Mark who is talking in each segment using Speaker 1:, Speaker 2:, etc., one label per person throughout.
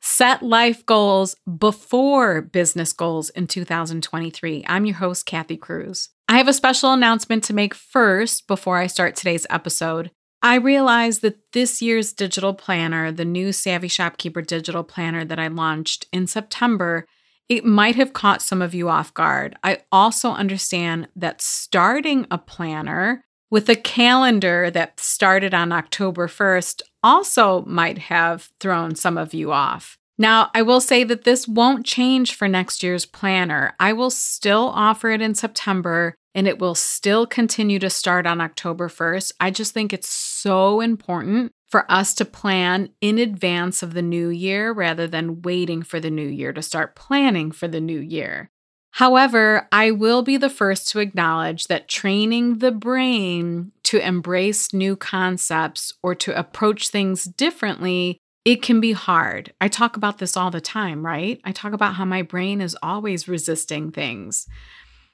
Speaker 1: Set life goals before business goals in 2023. I'm your host, Kathy Cruz. I have a special announcement to make first before I start today's episode. I realized that this year's digital planner, the new Savvy Shopkeeper digital planner that I launched in September, it might have caught some of you off guard. I also understand that starting a planner with a calendar that started on October 1st also might have thrown some of you off. Now, I will say that this won't change for next year's planner. I will still offer it in September and it will still continue to start on October 1st. I just think it's so important for us to plan in advance of the new year rather than waiting for the new year to start planning for the new year. However, I will be the first to acknowledge that training the brain to embrace new concepts or to approach things differently, it can be hard. I talk about this all the time, right? I talk about how my brain is always resisting things.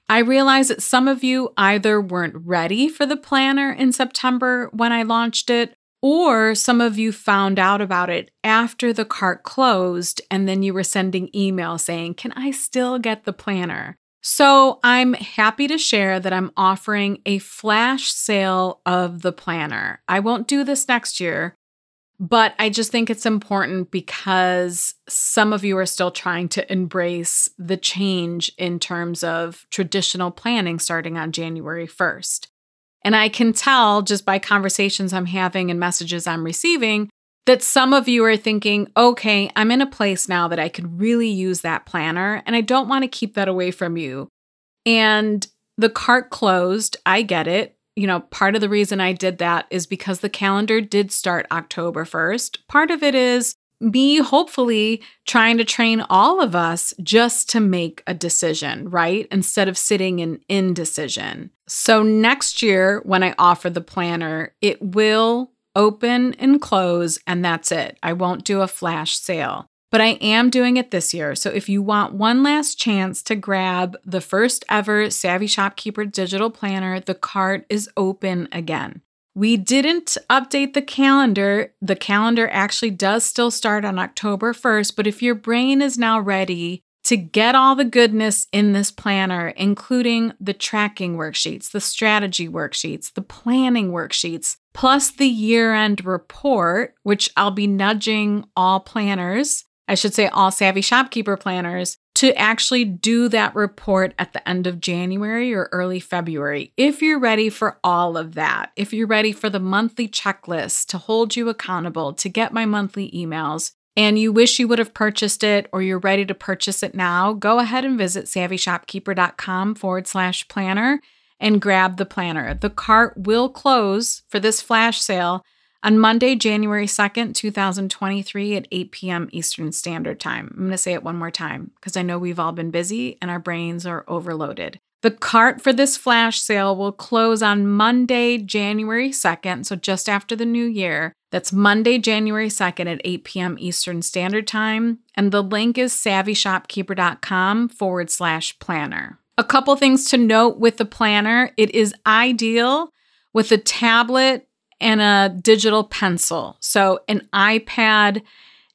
Speaker 1: I realize that some of you either weren't ready for the planner in September when I launched it, or some of you found out about it after the cart closed, and then you were sending email saying, Can I still get the planner? So I'm happy to share that I'm offering a flash sale of the planner. I won't do this next year, but I just think it's important because some of you are still trying to embrace the change in terms of traditional planning starting on January 1st. And I can tell just by conversations I'm having and messages I'm receiving that some of you are thinking, okay, I'm in a place now that I could really use that planner, and I don't want to keep that away from you. And the cart closed. I get it. You know, part of the reason I did that is because the calendar did start October 1st. Part of it is me hopefully trying to train all of us just to make a decision, right? Instead of sitting in indecision. So next year, when I offer the planner, it will open and close, and that's it. I won't do a flash sale. But I am doing it this year. So if you want one last chance to grab the first ever Savvy Shopkeeper digital planner, the cart is open again. We didn't update the calendar. The calendar actually does still start on October 1st, but if your brain is now ready to get all the goodness in this planner, including the tracking worksheets, the strategy worksheets, the planning worksheets, plus the year end report, which I'll be nudging all planners, I should say all Savvy Shopkeeper planners, to actually do that report at the end of January or early February. If you're ready for all of that, if you're ready for the monthly checklist to hold you accountable, to get my monthly emails, and you wish you would have purchased it or you're ready to purchase it now, go ahead and visit savvyshopkeeper.com forward slash planner and grab the planner. The cart will close for this flash sale on Monday, January 2nd, 2023 at 8 p.m. Eastern Standard Time. I'm going to say it one more time because I know we've all been busy and our brains are overloaded. The cart for this flash sale will close on Monday, January 2nd, so just after the new year. That's Monday, January 2nd at 8 p.m. Eastern Standard Time. And the link is savvyshopkeeper.com forward slash planner. A couple things to note with the planner it is ideal with a tablet and a digital pencil. So, an iPad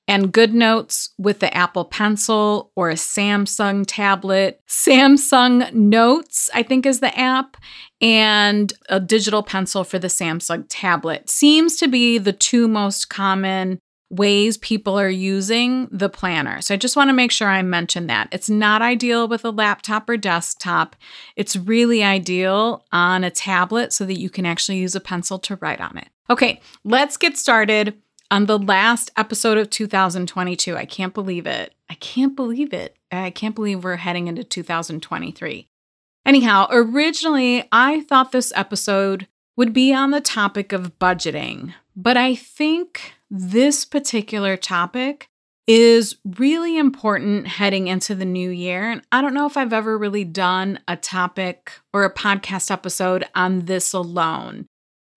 Speaker 1: and GoodNotes with the Apple Pencil or a Samsung tablet. Samsung Notes, I think, is the app, and a digital pencil for the Samsung tablet seems to be the two most common ways people are using the planner. So I just want to make sure I mention that. It's not ideal with a laptop or desktop. It's really ideal on a tablet so that you can actually use a pencil to write on it. Okay, let's get started. On the last episode of 2022. I can't believe it. I can't believe it. I can't believe we're heading into 2023. Anyhow, originally I thought this episode would be on the topic of budgeting, but I think this particular topic is really important heading into the new year. And I don't know if I've ever really done a topic or a podcast episode on this alone.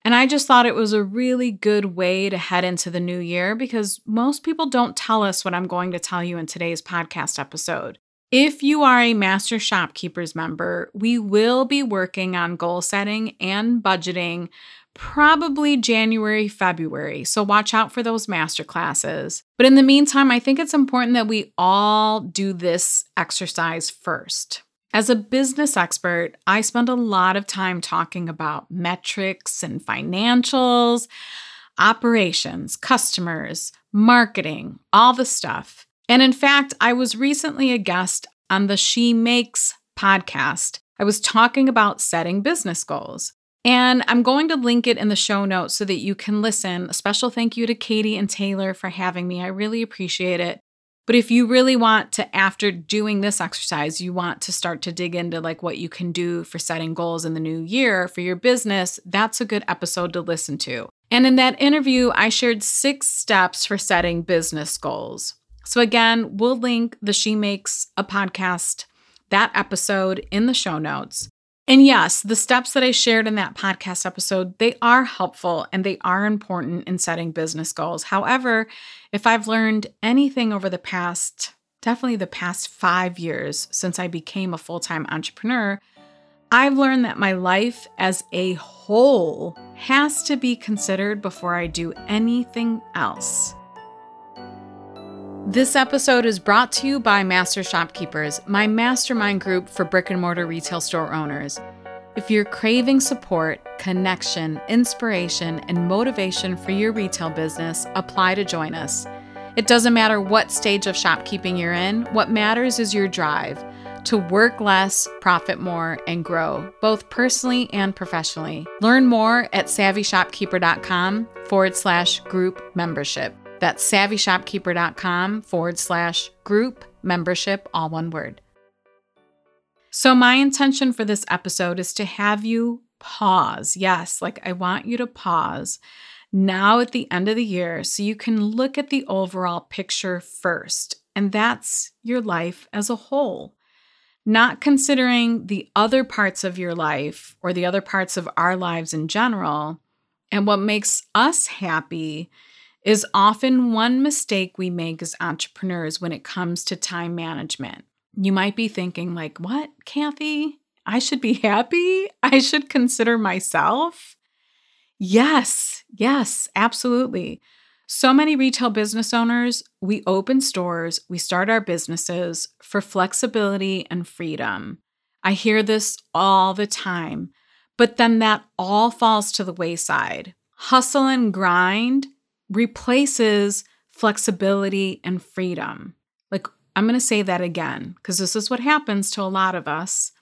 Speaker 1: And I just thought it was a really good way to head into the new year because most people don't tell us what I'm going to tell you in today's podcast episode. If you are a Master Shopkeepers member, we will be working on goal setting and budgeting probably January, February. So watch out for those master classes. But in the meantime, I think it's important that we all do this exercise first. As a business expert, I spend a lot of time talking about metrics and financials, operations, customers, marketing, all the stuff. And in fact, I was recently a guest on the She Makes podcast. I was talking about setting business goals. And I'm going to link it in the show notes so that you can listen. A special thank you to Katie and Taylor for having me. I really appreciate it. But if you really want to, after doing this exercise, you want to start to dig into like what you can do for setting goals in the new year for your business, that's a good episode to listen to. And in that interview, I shared six steps for setting business goals. So again, we'll link the She Makes a podcast, that episode in the show notes. And yes, the steps that I shared in that podcast episode, they are helpful and they are important in setting business goals. However, if I've learned anything over the past, definitely the past 5 years since I became a full-time entrepreneur, I've learned that my life as a whole has to be considered before I do anything else. This episode is brought to you by Master Shopkeepers, my mastermind group for brick and mortar retail store owners. If you're craving support, connection, inspiration, and motivation for your retail business, apply to join us. It doesn't matter what stage of shopkeeping you're in, what matters is your drive to work less, profit more, and grow, both personally and professionally. Learn more at savvyshopkeeper.com forward slash group membership. That's savvyshopkeeper.com forward slash group membership, all one word. So, my intention for this episode is to have you pause. Yes, like I want you to pause now at the end of the year so you can look at the overall picture first, and that's your life as a whole. Not considering the other parts of your life or the other parts of our lives in general. And what makes us happy is often one mistake we make as entrepreneurs when it comes to time management. You might be thinking, like, what, Kathy? I should be happy? I should consider myself? Yes, yes, absolutely. So many retail business owners, we open stores, we start our businesses for flexibility and freedom. I hear this all the time, but then that all falls to the wayside. Hustle and grind replaces flexibility and freedom. Like, I'm going to say that again because this is what happens to a lot of us.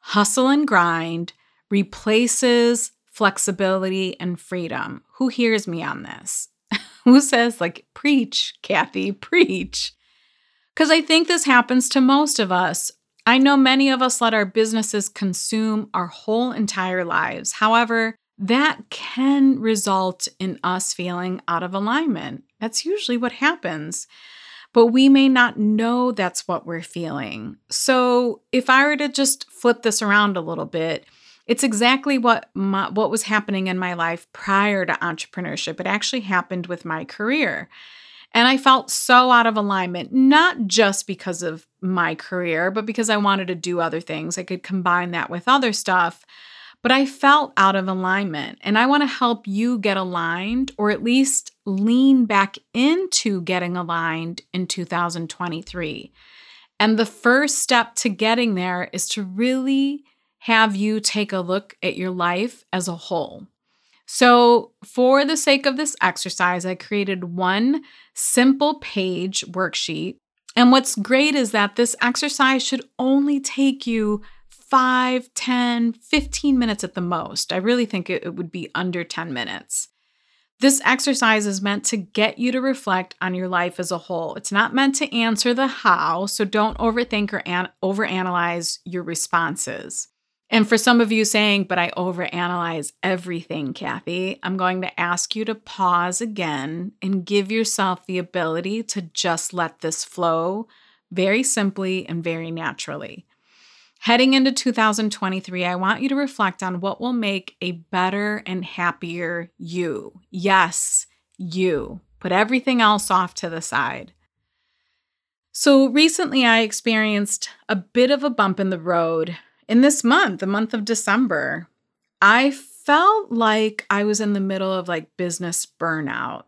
Speaker 1: Hustle and grind replaces flexibility and freedom. Who hears me on this? Who says, like, preach, Kathy, preach? Because I think this happens to most of us. I know many of us let our businesses consume our whole entire lives. However, that can result in us feeling out of alignment. That's usually what happens. But we may not know that's what we're feeling. So, if I were to just flip this around a little bit, it's exactly what my, what was happening in my life prior to entrepreneurship. It actually happened with my career. And I felt so out of alignment, not just because of my career, but because I wanted to do other things. I could combine that with other stuff but I felt out of alignment. And I want to help you get aligned or at least lean back into getting aligned in 2023. And the first step to getting there is to really have you take a look at your life as a whole. So, for the sake of this exercise, I created one simple page worksheet. And what's great is that this exercise should only take you 5, 10, 15 minutes at the most. I really think it, it would be under 10 minutes. This exercise is meant to get you to reflect on your life as a whole. It's not meant to answer the how, so don't overthink or an- overanalyze your responses. And for some of you saying, but I overanalyze everything, Kathy, I'm going to ask you to pause again and give yourself the ability to just let this flow very simply and very naturally. Heading into 2023, I want you to reflect on what will make a better and happier you. Yes, you. Put everything else off to the side. So, recently I experienced a bit of a bump in the road in this month, the month of December, I felt like I was in the middle of like business burnout.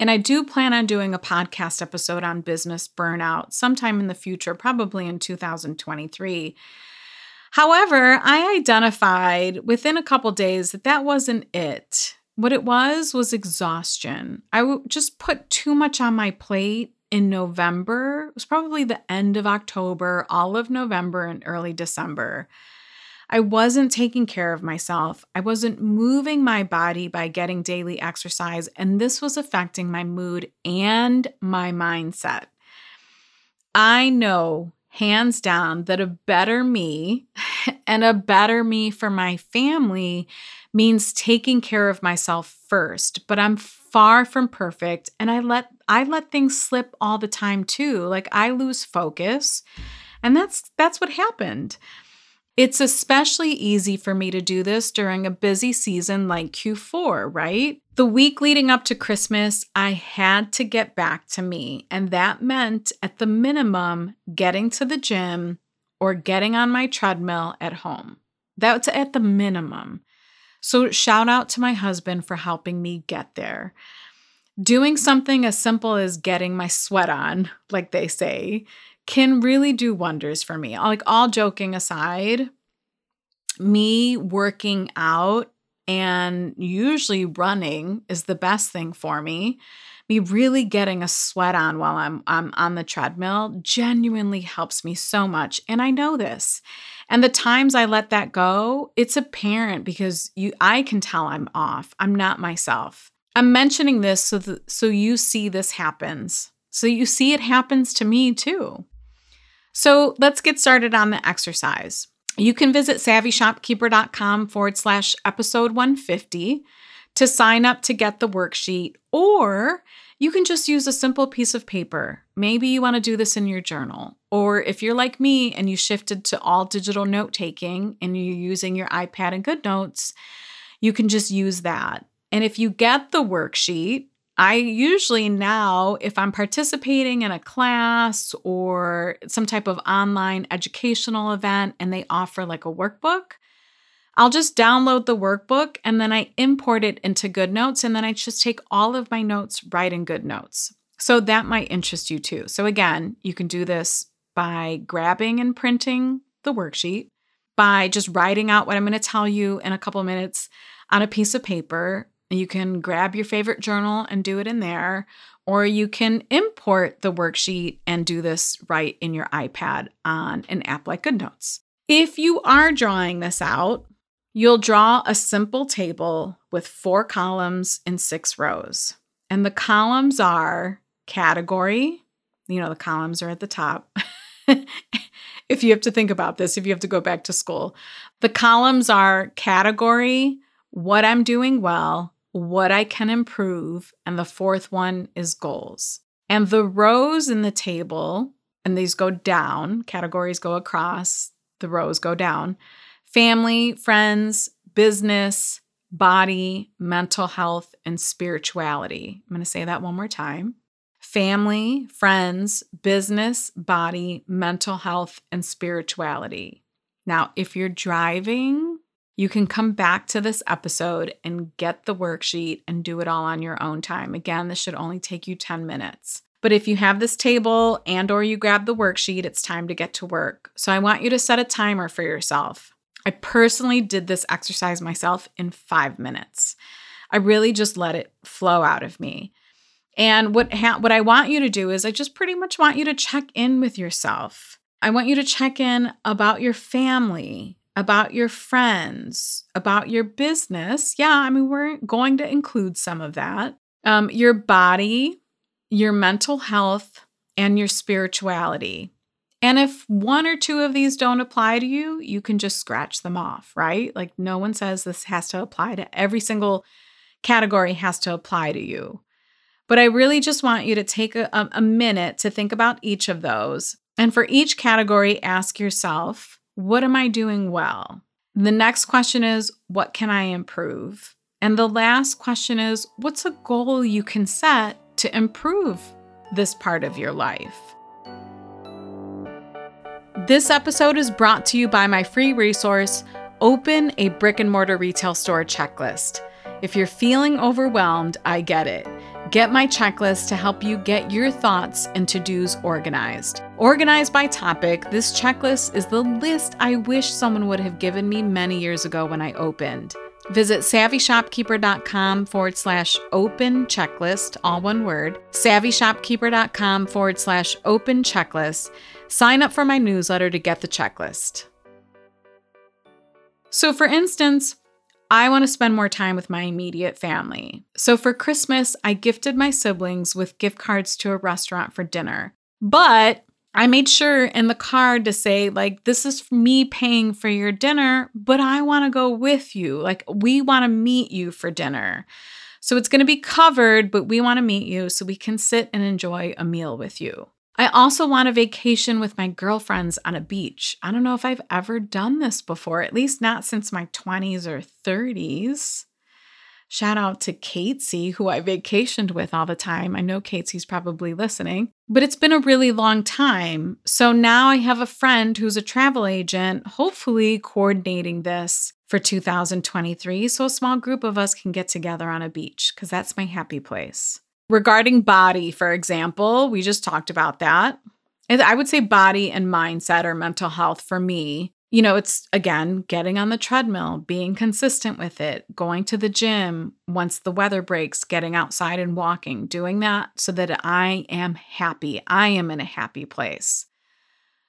Speaker 1: And I do plan on doing a podcast episode on business burnout sometime in the future, probably in 2023. However, I identified within a couple days that that wasn't it. What it was was exhaustion. I just put too much on my plate in November. It was probably the end of October, all of November, and early December. I wasn't taking care of myself. I wasn't moving my body by getting daily exercise, and this was affecting my mood and my mindset. I know hands down that a better me and a better me for my family means taking care of myself first, but I'm far from perfect and I let I let things slip all the time too. Like I lose focus. And that's that's what happened. It's especially easy for me to do this during a busy season like Q4, right? The week leading up to Christmas, I had to get back to me, and that meant at the minimum getting to the gym or getting on my treadmill at home. That's at the minimum. So, shout out to my husband for helping me get there. Doing something as simple as getting my sweat on, like they say, can really do wonders for me. Like, all joking aside, me working out and usually running is the best thing for me. Me really getting a sweat on while I'm, I'm on the treadmill genuinely helps me so much. And I know this. And the times I let that go, it's apparent because you I can tell I'm off. I'm not myself. I'm mentioning this so that, so you see this happens. So you see it happens to me too. So let's get started on the exercise. You can visit savvyshopkeeper.com forward slash episode 150 to sign up to get the worksheet, or you can just use a simple piece of paper. Maybe you want to do this in your journal. Or if you're like me and you shifted to all digital note taking and you're using your iPad and GoodNotes, you can just use that. And if you get the worksheet, I usually now, if I'm participating in a class or some type of online educational event and they offer like a workbook, I'll just download the workbook and then I import it into GoodNotes and then I just take all of my notes right in GoodNotes. So that might interest you too. So again, you can do this by grabbing and printing the worksheet, by just writing out what I'm going to tell you in a couple minutes on a piece of paper. You can grab your favorite journal and do it in there, or you can import the worksheet and do this right in your iPad on an app like GoodNotes. If you are drawing this out, You'll draw a simple table with four columns and six rows. And the columns are category, you know, the columns are at the top. if you have to think about this, if you have to go back to school, the columns are category, what I'm doing well, what I can improve, and the fourth one is goals. And the rows in the table, and these go down, categories go across, the rows go down family, friends, business, body, mental health, and spirituality. I'm going to say that one more time family, friends, business, body, mental health, and spirituality. Now, if you're driving, you can come back to this episode and get the worksheet and do it all on your own time. Again, this should only take you 10 minutes. But if you have this table and or you grab the worksheet, it's time to get to work. So I want you to set a timer for yourself. I personally did this exercise myself in five minutes. I really just let it flow out of me. And what ha- what I want you to do is I just pretty much want you to check in with yourself. I want you to check in about your family. About your friends, about your business. Yeah, I mean, we're going to include some of that. Um, your body, your mental health, and your spirituality. And if one or two of these don't apply to you, you can just scratch them off, right? Like no one says this has to apply to every single category has to apply to you. But I really just want you to take a, a minute to think about each of those. And for each category, ask yourself, what am I doing well? The next question is, what can I improve? And the last question is, what's a goal you can set to improve this part of your life? This episode is brought to you by my free resource, Open a Brick and Mortar Retail Store Checklist. If you're feeling overwhelmed, I get it. Get my checklist to help you get your thoughts and to dos organized. Organized by topic, this checklist is the list I wish someone would have given me many years ago when I opened. Visit savvyshopkeeper.com forward slash open checklist, all one word, savvyshopkeeper.com forward slash open checklist. Sign up for my newsletter to get the checklist. So, for instance, I want to spend more time with my immediate family. So, for Christmas, I gifted my siblings with gift cards to a restaurant for dinner. But I made sure in the card to say, like, this is me paying for your dinner, but I want to go with you. Like, we want to meet you for dinner. So it's going to be covered, but we want to meet you so we can sit and enjoy a meal with you. I also want a vacation with my girlfriends on a beach. I don't know if I've ever done this before, at least not since my 20s or 30s. Shout out to Catesy, who I vacationed with all the time. I know Catesy's probably listening, but it's been a really long time. So now I have a friend who's a travel agent, hopefully coordinating this for 2023 so a small group of us can get together on a beach because that's my happy place. Regarding body, for example, we just talked about that. And I would say body and mindset or mental health for me you know, it's again getting on the treadmill, being consistent with it, going to the gym once the weather breaks, getting outside and walking, doing that so that I am happy. I am in a happy place.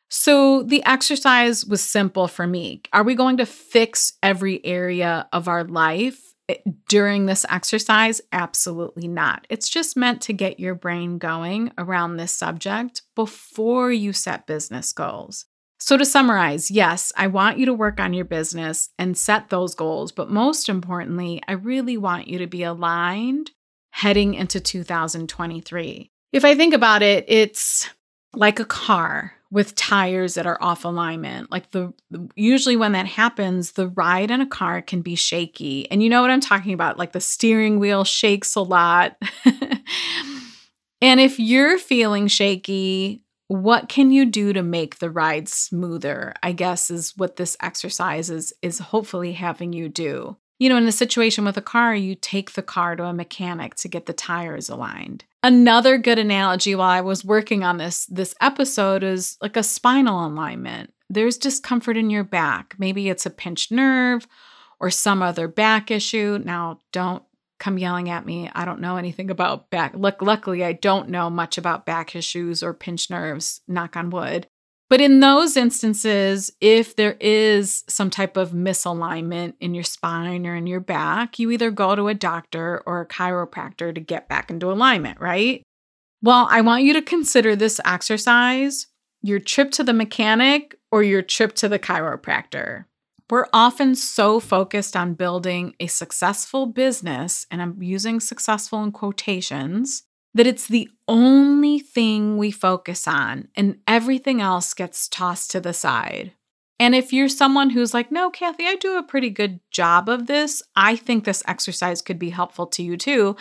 Speaker 1: So the exercise was simple for me. Are we going to fix every area of our life Eh, during this exercise? Absolutely not. It's just meant to get your brain going around this subject before you set business goals. So, to summarize, yes, I want you to work on your business and set those goals. But most importantly, I really want you to be aligned heading into 2023. If I think about it, it's like a car with tires that are off alignment. Like the usually when that happens, the ride in a car can be shaky. And you know what I'm talking about? Like the steering wheel shakes a lot. and if you're feeling shaky, what can you do to make the ride smoother i guess is what this exercise is is hopefully having you do you know in a situation with a car you take the car to a mechanic to get the tires aligned another good analogy while i was working on this this episode is like a spinal alignment there's discomfort in your back maybe it's a pinched nerve or some other back issue now don't come yelling at me. I don't know anything about back. Look, luckily, I don't know much about back issues or pinched nerves, knock on wood. But in those instances, if there is some type of misalignment in your spine or in your back, you either go to a doctor or a chiropractor to get back into alignment, right? Well, I want you to consider this exercise your trip to the mechanic or your trip to the chiropractor. We're often so focused on building a successful business, and I'm using successful in quotations, that it's the only thing we focus on, and everything else gets tossed to the side. And if you're someone who's like, no, Kathy, I do a pretty good job of this, I think this exercise could be helpful to you too.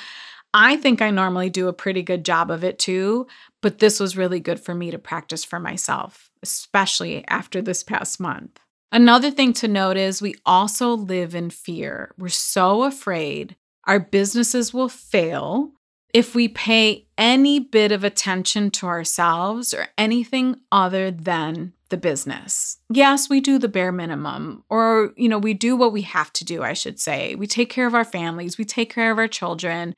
Speaker 1: I think I normally do a pretty good job of it too, but this was really good for me to practice for myself, especially after this past month. Another thing to note is we also live in fear. We're so afraid our businesses will fail if we pay any bit of attention to ourselves or anything other than the business. Yes, we do the bare minimum or you know, we do what we have to do, I should say. We take care of our families, we take care of our children,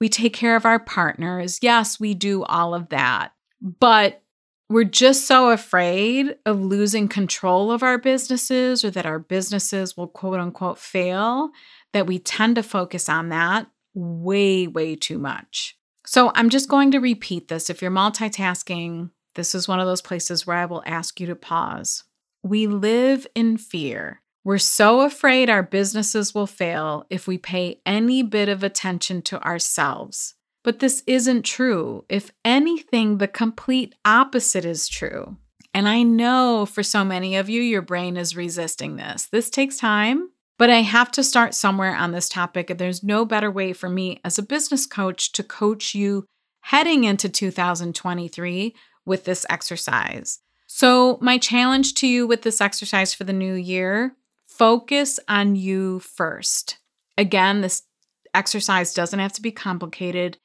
Speaker 1: we take care of our partners. Yes, we do all of that. But we're just so afraid of losing control of our businesses or that our businesses will quote unquote fail that we tend to focus on that way, way too much. So I'm just going to repeat this. If you're multitasking, this is one of those places where I will ask you to pause. We live in fear. We're so afraid our businesses will fail if we pay any bit of attention to ourselves. But this isn't true. If anything, the complete opposite is true. And I know for so many of you, your brain is resisting this. This takes time, but I have to start somewhere on this topic. And there's no better way for me as a business coach to coach you heading into 2023 with this exercise. So, my challenge to you with this exercise for the new year focus on you first. Again, this exercise doesn't have to be complicated.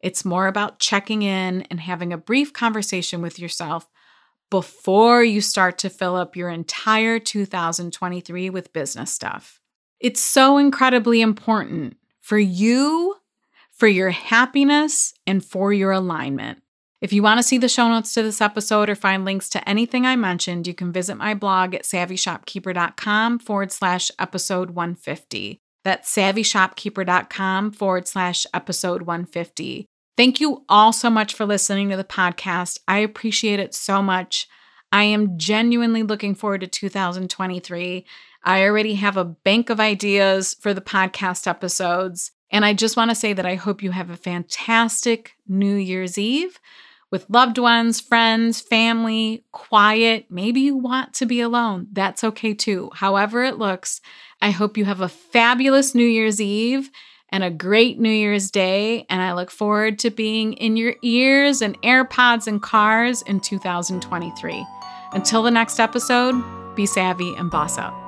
Speaker 1: It's more about checking in and having a brief conversation with yourself before you start to fill up your entire 2023 with business stuff. It's so incredibly important for you, for your happiness, and for your alignment. If you want to see the show notes to this episode or find links to anything I mentioned, you can visit my blog at savvyshopkeeper.com forward slash episode 150. That's savvyshopkeeper.com forward slash episode 150. Thank you all so much for listening to the podcast. I appreciate it so much. I am genuinely looking forward to 2023. I already have a bank of ideas for the podcast episodes. And I just want to say that I hope you have a fantastic New Year's Eve with loved ones, friends, family, quiet. Maybe you want to be alone. That's okay too. However, it looks, I hope you have a fabulous New Year's Eve and a great New Year's Day. And I look forward to being in your ears and AirPods and cars in 2023. Until the next episode, be savvy and boss up.